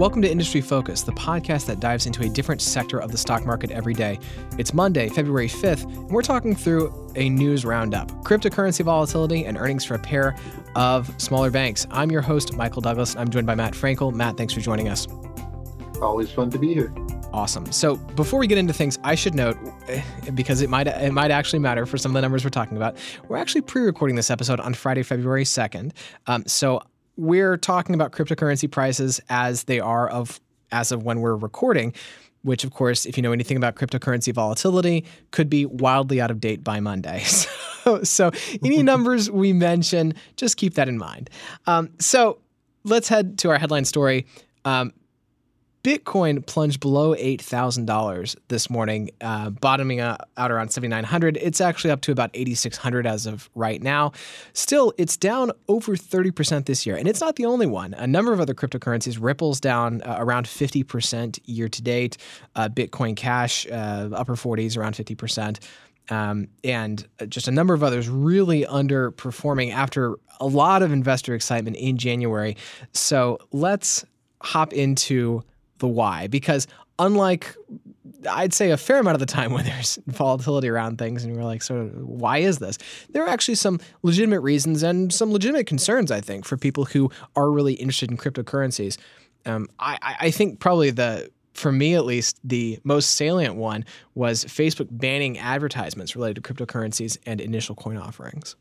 Welcome to Industry Focus, the podcast that dives into a different sector of the stock market every day. It's Monday, February 5th, and we're talking through a news roundup cryptocurrency volatility and earnings for a pair of smaller banks. I'm your host, Michael Douglass. I'm joined by Matt Frankel. Matt, thanks for joining us. Always fun to be here. Awesome. So before we get into things, I should note eh, because it might it might actually matter for some of the numbers we're talking about. We're actually pre-recording this episode on Friday, February second. Um, so we're talking about cryptocurrency prices as they are of as of when we're recording, which of course, if you know anything about cryptocurrency volatility, could be wildly out of date by Monday. So, so any numbers we mention, just keep that in mind. Um, so let's head to our headline story. Um, Bitcoin plunged below $8,000 this morning, uh, bottoming out around 7,900. It's actually up to about 8,600 as of right now. Still, it's down over 30% this year. And it's not the only one. A number of other cryptocurrencies, Ripple's down uh, around 50% year to date. Uh, Bitcoin Cash, uh, upper 40s, around 50%. Um, and just a number of others really underperforming after a lot of investor excitement in January. So let's hop into the why because unlike I'd say a fair amount of the time when there's volatility around things and we're like, so why is this? There are actually some legitimate reasons and some legitimate concerns, I think, for people who are really interested in cryptocurrencies. Um, I, I think probably the for me at least, the most salient one was Facebook banning advertisements related to cryptocurrencies and initial coin offerings.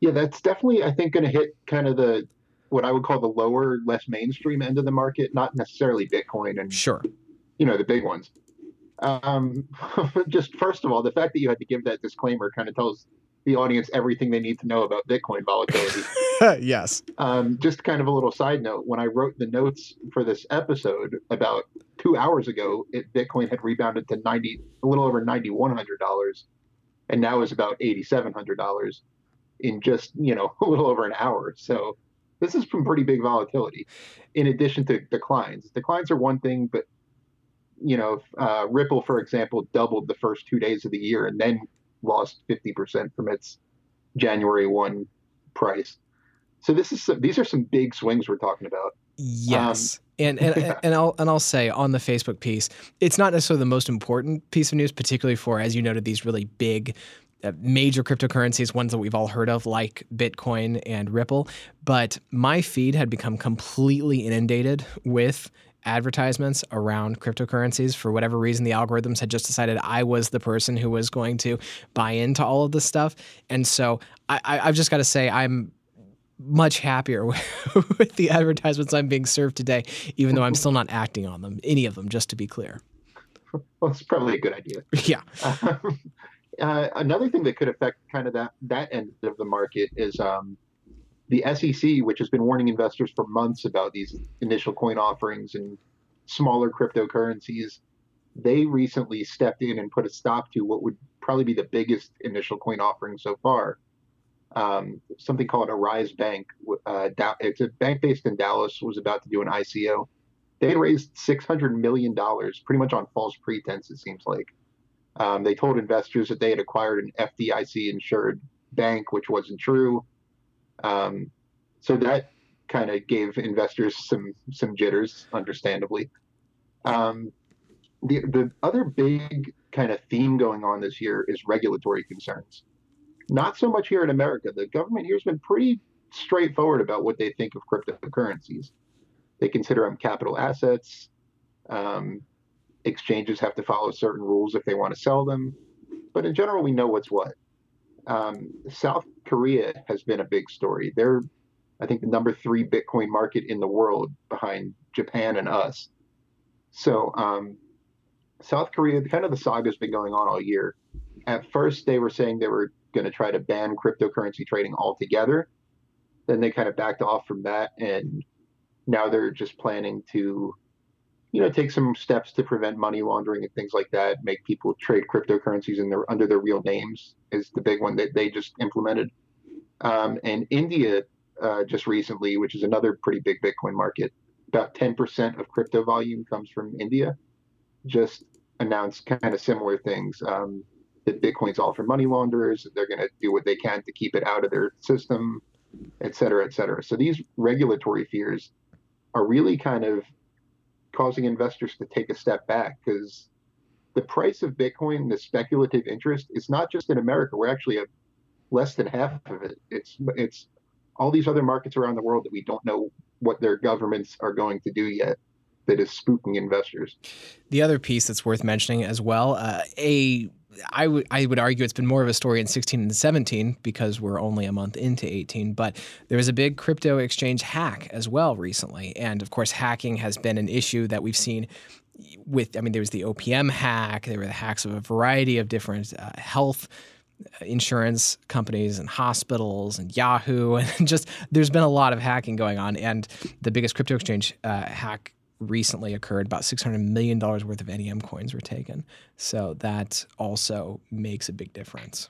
Yeah, that's definitely, I think, going to hit kind of the what I would call the lower, less mainstream end of the market, not necessarily Bitcoin and sure, you know, the big ones. Um, just first of all, the fact that you had to give that disclaimer kind of tells the audience everything they need to know about Bitcoin volatility. yes. Um, just kind of a little side note: when I wrote the notes for this episode about two hours ago, it, Bitcoin had rebounded to ninety, a little over ninety one hundred dollars, and now is about eighty seven hundred dollars in just you know a little over an hour. So this is some pretty big volatility in addition to declines. Declines are one thing, but you know, uh, Ripple, for example, doubled the first two days of the year and then lost 50% from its January 1 price. So this is some, these are some big swings we're talking about. Yes. Um, and and, yeah. and I'll and I'll say on the Facebook piece, it's not necessarily the most important piece of news, particularly for, as you noted, these really big Uh, major cryptocurrencies, ones that we've all heard of, like Bitcoin and Ripple. But my feed had become completely inundated with advertisements around cryptocurrencies. For whatever reason, the algorithms had just decided I was the person who was going to buy into all of this stuff. And so I, have just got to say, I'm much happier with, with the advertisements I'm being served today, even though I'm still not acting on them, any of them, just to be clear. Well, it's probably a good idea. Yeah. Um, Uh, another thing that could affect kind of that that end of the market is um, the SEC, which has been warning investors for months about these initial coin offerings and smaller cryptocurrencies. They recently stepped in and put a stop to what would probably be the biggest initial coin offering so far. Um, something called AriseBank. Uh, it's a bank based in Dallas. Was about to do an ICO. They raised six hundred million dollars, pretty much on false pretense. It seems like um, they told investors that they had acquired an FDIC insured bank, which wasn't true. Um, so that kind of gave investors some some jitters, understandably. Um, the the other big kind of theme going on this year is regulatory concerns. Not so much here in America. The government here has been pretty straightforward about what they think of cryptocurrencies. They consider them capital assets. Um, exchanges have to follow certain rules if they want to sell them. But in general, we know what's what. Um, South Korea has been a big story. They're, I think, the number three Bitcoin market in the world behind Japan and us. So, um, South Korea, kind of the saga's been going on all year. At first, they were saying they were going to try to ban cryptocurrency trading altogether. Then they kind of backed off from that, and now they're just planning to you know, take some steps to prevent money laundering and things like that. Make people trade cryptocurrencies in their under their real names is the big one that they just implemented. Um, and India uh, just recently, which is another pretty big Bitcoin market, about 10% of crypto volume comes from India. Just announced kind of similar things. Um, that Bitcoin's all for money launderers. They're going to do what they can to keep it out of their system, et cetera, et cetera. So these regulatory fears are really kind of causing investors to take a step back because the price of Bitcoin, the speculative interest, is not just in America. We're actually a, less than half of it. It's it's all these other markets around the world that we don't know what their governments are going to do yet. That is spooking investors. The other piece that's worth mentioning as well, uh, a I would I would argue it's been more of a story in 16 and 17 because we're only a month into 18. But there was a big crypto exchange hack as well recently, and of course, hacking has been an issue that we've seen. With I mean, there was the OPM hack. There were the hacks of a variety of different uh, health insurance companies and hospitals and Yahoo and just there's been a lot of hacking going on. And the biggest crypto exchange uh, hack recently occurred. About $600 million worth of NEM coins were taken. So that also makes a big difference.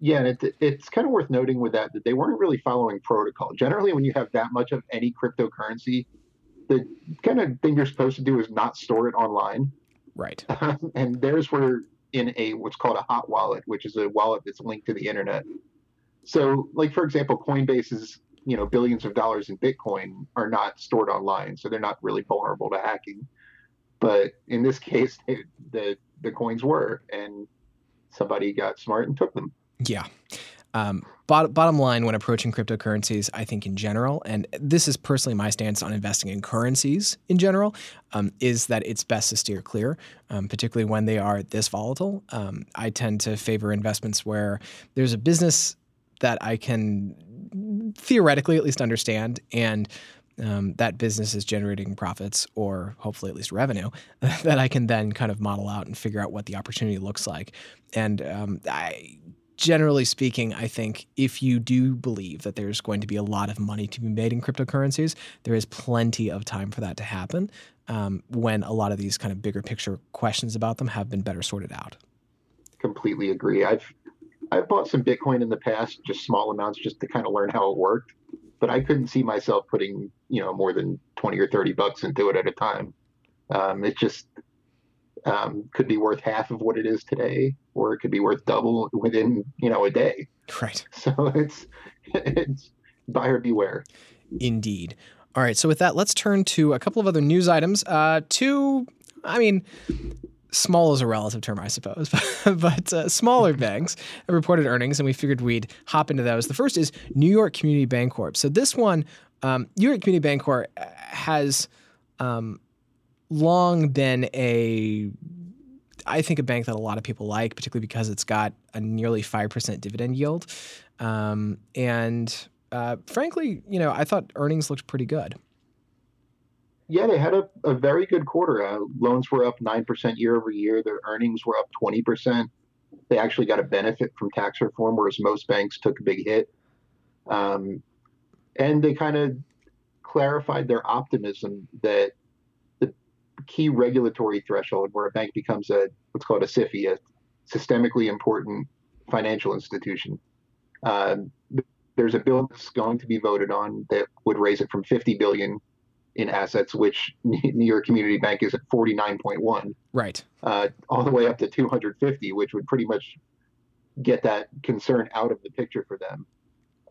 Yeah, and it, it's kind of worth noting with that that they weren't really following protocol. Generally, when you have that much of any cryptocurrency, the kind of thing you're supposed to do is not store it online. Right. and theirs were in a what's called a hot wallet, which is a wallet that's linked to the internet. So, like for example, Coinbase's you know billions of dollars in Bitcoin are not stored online, so they're not really vulnerable to hacking. But in this case, the the coins were, and somebody got smart and took them. Yeah. Um, bottom, bottom line, when approaching cryptocurrencies, I think in general, and this is personally my stance on investing in currencies in general, um, is that it's best to steer clear, um, particularly when they are this volatile. Um, I tend to favor investments where there's a business that I can theoretically at least understand and um, that business is generating profits or hopefully at least revenue that I can then kind of model out and figure out what the opportunity looks like. And um, I, generally speaking, I think if you do believe that there's going to be a lot of money to be made in cryptocurrencies, there is plenty of time for that to happen um, when a lot of these kind of bigger picture questions about them have been better sorted out. Completely agree. I've I've bought some Bitcoin in the past, just small amounts, just to kind of learn how it worked. But I couldn't see myself putting, you know, more than twenty or thirty bucks into it at a time. Um, it just um, could be worth half of what it is today, or it could be worth double within, you know, a day. Right. So it's it's buyer beware. Indeed. All right. So with that, let's turn to a couple of other news items. Uh, two, I mean, small is a relative term, I suppose, but uh, smaller banks have reported earnings, and we figured we'd hop into those. The first is New York Community Bancorp. So this one, um, New York Community Bancorp uh, has um, long been a I think a bank that a lot of people like, particularly because it's got a nearly five percent dividend yield, um, and uh, frankly, you know, I thought earnings looked pretty good yeah, they had a, a very good quarter. Uh, loans were up 9% year over year. Their earnings were up 20%. They actually got a benefit from tax reform, whereas most banks took a big hit. Um, and they kind of clarified their optimism that the key regulatory threshold where a bank becomes a what's called a SIFI, a systemically important financial institution. Um, there's a bill that's going to be voted on that would raise it from 50 billion in assets, which New York Community Bank is at 49.1. Right. Uh, all the way up to 250, which would pretty much get that concern out of the picture for them.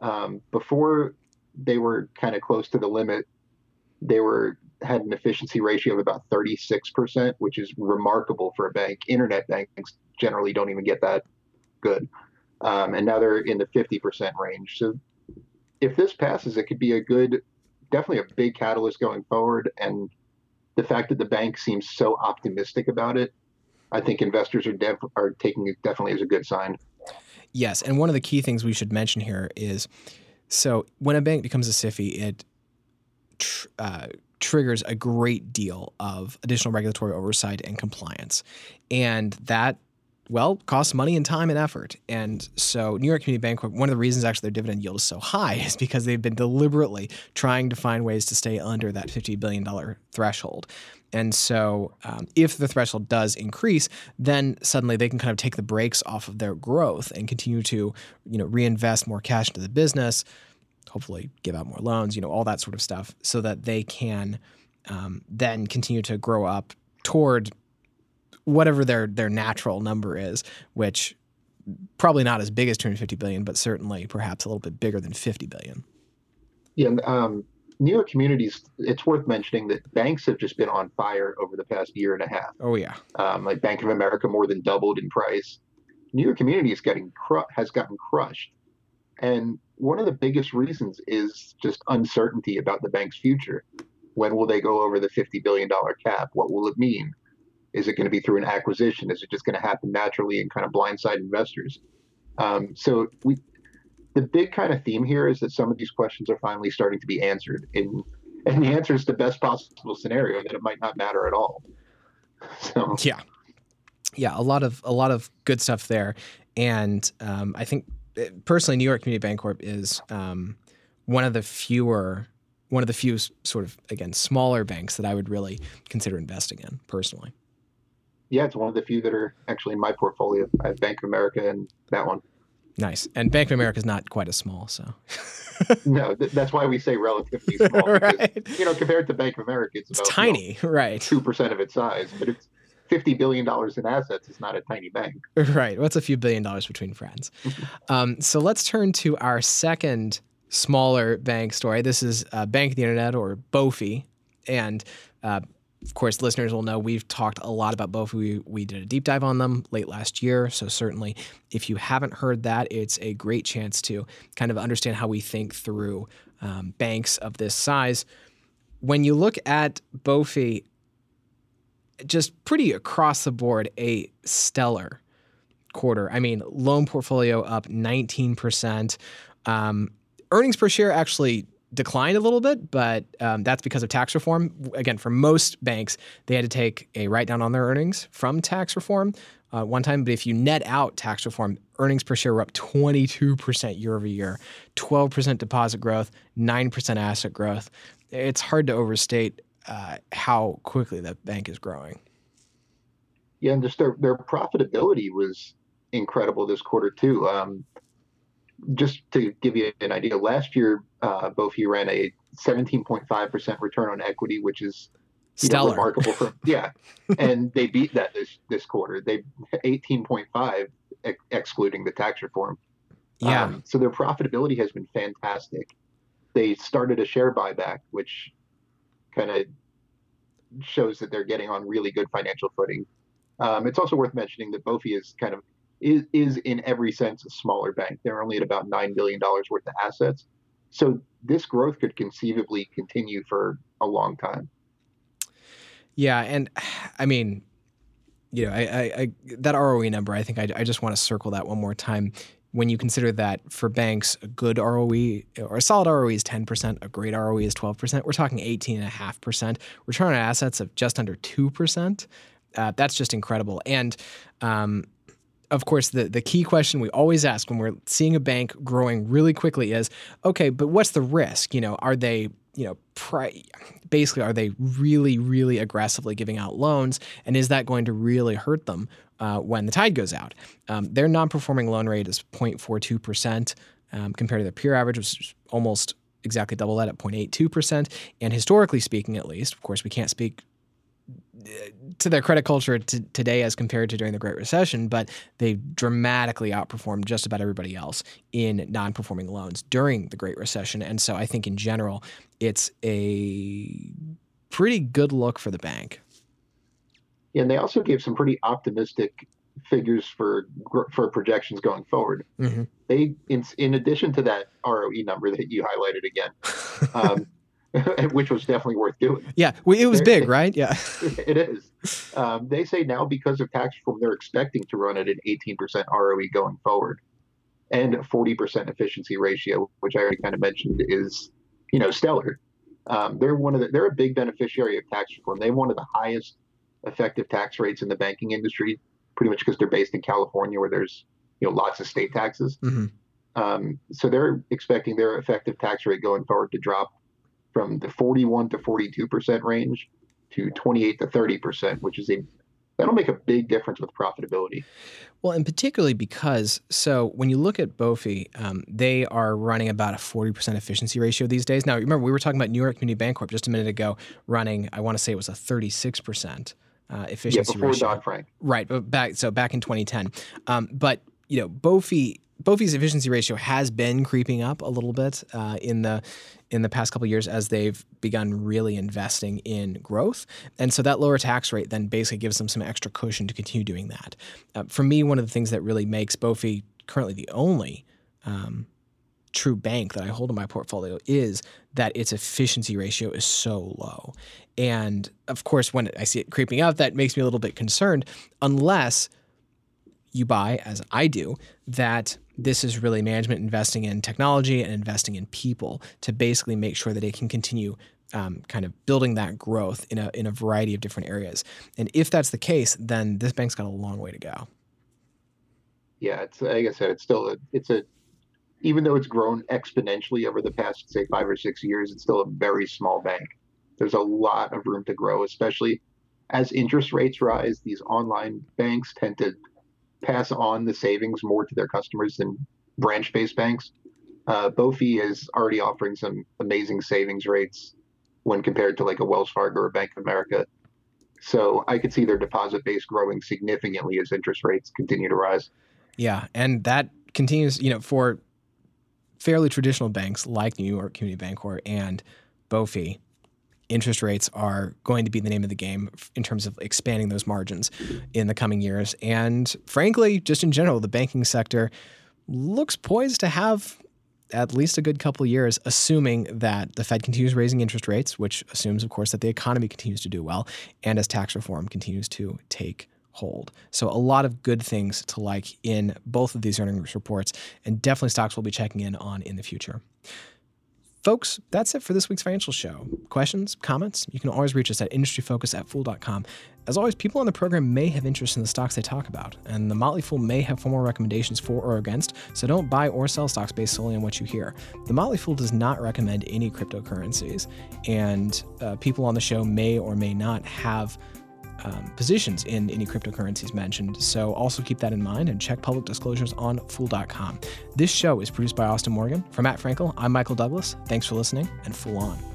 Um, before they were kind of close to the limit, they were had an efficiency ratio of about 36%, which is remarkable for a bank. Internet banks generally don't even get that good. Um, and now they're in the 50% range. So if this passes, it could be a good definitely a big catalyst going forward. And the fact that the bank seems so optimistic about it, I think investors are def- are taking it definitely as a good sign. Yes, and one of the key things we should mention here is so when a bank becomes a SIFI, it tr- uh, triggers a great deal of additional regulatory oversight and compliance, and that well, costs money and time and effort. And so New York Community Bank, one of the reasons actually their dividend yield is so high is because they've been deliberately trying to find ways to stay under that $50 billion threshold. And so um, if the threshold does increase, then suddenly they can kind of take the brakes off of their growth and continue to, you know, reinvest more cash into the business, hopefully give out more loans, you know, all that sort of stuff, so that they can um, then continue to grow up toward whatever their their natural number is, which probably not as big as 250 billion, but certainly perhaps a little bit bigger than 50 billion. Yeah, um, New York communities, it's worth mentioning that banks have just been on fire over the past year and a half. Oh yeah, um, like Bank of America more than doubled in price. New York community is getting cru- has gotten crushed, and one of the biggest reasons is just uncertainty about the bank's future. When will they go over the fifty billion dollar cap? What will it mean? Is it going to be through an acquisition? Is it just going to happen naturally and kind of blindside investors? Um, so we the big kind of theme here is that some of these questions are finally starting to be answered in and the answer is the best possible scenario that it might not matter at all so yeah yeah a lot of a lot of good stuff there and um, i think eh, personally new york community bancorp is um, one of the fewer one of the few sort of again smaller banks that i would really consider investing in personally yeah it's one of the few that are actually in my portfolio i have bank of america and that one Nice. And Bank of America is not quite as small, so. no, th- that's why we say relatively small. right. Because, you know, compared to Bank of America, it's, it's tiny, you know, right? Two percent of its size, but it's fifty billion dollars in assets. It's not a tiny bank, right? What's well, a few billion dollars between friends? um, so let's turn to our second smaller bank story. This is uh, Bank of the Internet or BOFI, and uh, of course, listeners will know we've talked a lot about both. We, we did a deep dive on them late last year. So, certainly, if you haven't heard that, it's a great chance to kind of understand how we think through um, banks of this size. When you look at BOFI, just pretty across the board, a stellar quarter. I mean, loan portfolio up 19%. Um, earnings per share actually declined a little bit, but um, that's because of tax reform. Again, for most banks, they had to take a write down on their earnings from tax reform uh, one time. But if you net out tax reform, earnings per share were up 22% year over year, 12% deposit growth, 9% asset growth. It's hard to overstate uh, how quickly that bank is growing. Yeah, and just their, their profitability was incredible this quarter, too. Um, just to give you an idea, last year uh, BOFI ran a 17.5% return on equity, which is Stellar. Know, remarkable for yeah, and they beat that this this quarter. They 18.5 ex- excluding the tax reform. Yeah. Um, so their profitability has been fantastic. They started a share buyback, which kind of shows that they're getting on really good financial footing. Um, it's also worth mentioning that BOFI is kind of is, is in every sense a smaller bank. They're only at about nine billion dollars worth of assets, so this growth could conceivably continue for a long time. Yeah, and I mean, you know, I, I, I that ROE number, I think I, I just want to circle that one more time. When you consider that for banks, a good ROE or a solid ROE is 10%, a great ROE is 12%, we're talking 18.5%. Return on assets of just under 2%. Uh, that's just incredible. And um, of course, the, the key question we always ask when we're seeing a bank growing really quickly is, okay, but what's the risk? You know, are they, you know, pri- basically, are they really, really aggressively giving out loans? And is that going to really hurt them uh, when the tide goes out? Um, their non performing loan rate is 0.42% um, compared to the peer average, which is almost exactly double that at 0.82%. And historically speaking, at least, of course, we can't speak to their credit culture t- today as compared to during the Great Recession, but they dramatically outperformed just about everybody else in non performing loans during the Great Recession. And so I think in general, it's a pretty good look for the bank. Yeah, and they also gave some pretty optimistic figures for for projections going forward. Mm-hmm. They, in, in addition to that ROE number that you highlighted again, um, which was definitely worth doing. Yeah, well, it was they're, big, right? Yeah, it is. Um, they say now because of tax reform, they're expecting to run at an 18% ROE going forward, and a 40% efficiency ratio, which I already kind of mentioned is, you know, stellar. Um, they're one of the, they're a big beneficiary of tax reform. They have one of the highest effective tax rates in the banking industry, pretty much because they're based in California, where there's you know lots of state taxes. Mm-hmm. Um, so they're expecting their effective tax rate going forward to drop from the 41 to 42% range to 28 to 30%, which is a that'll make a big difference with profitability. Well, and particularly because, so when you look at BOFI, um, they are running about a 40% efficiency ratio these days. Now, remember, we were talking about New York Community Bancorp just a minute ago, running, I want to say it was a 36% uh, efficiency yeah, before ratio. Dodd Frank. Right, but back, so back in 2010. Um, but, you know, BOFI BOFI's efficiency ratio has been creeping up a little bit uh, in the in the past couple years as they've begun really investing in growth, and so that lower tax rate then basically gives them some extra cushion to continue doing that. Uh, for me, one of the things that really makes BOFI currently the only um, true bank that I hold in my portfolio is that its efficiency ratio is so low. And of course, when I see it creeping up, that makes me a little bit concerned, unless you buy, as I do, that this is really management investing in technology and investing in people to basically make sure that it can continue um, kind of building that growth in a in a variety of different areas. And if that's the case, then this bank's got a long way to go. Yeah, it's like I said, it's still a, it's a even though it's grown exponentially over the past say five or six years, it's still a very small bank. There's a lot of room to grow, especially as interest rates rise. These online banks tend to pass on the savings more to their customers than branch-based banks. Uh, BOFI is already offering some amazing savings rates when compared to like a Wells Fargo or Bank of America. So I could see their deposit base growing significantly as interest rates continue to rise. Yeah, and that continues, you know, for fairly traditional banks like New York Community Bancorp and BOFI, interest rates are going to be the name of the game in terms of expanding those margins in the coming years. And frankly, just in general, the banking sector looks poised to have at least a good couple years, assuming that the Fed continues raising interest rates, which assumes, of course, that the economy continues to do well, and as tax reform continues to take hold. So, a lot of good things to like in both of these earnings reports, and definitely stocks we'll be checking in on in the future. Folks, that's it for this week's financial show. Questions, comments? You can always reach us at industryfocus at fool.com. As always, people on the program may have interest in the stocks they talk about, and the Motley Fool may have formal recommendations for or against, so don't buy or sell stocks based solely on what you hear. The Motley Fool does not recommend any cryptocurrencies, and uh, people on the show may or may not have um, positions in any cryptocurrencies mentioned. So also keep that in mind and check public disclosures on fool.com. This show is produced by Austin Morgan. For Matt Frankel, I'm Michael Douglass. Thanks for listening and Fool On.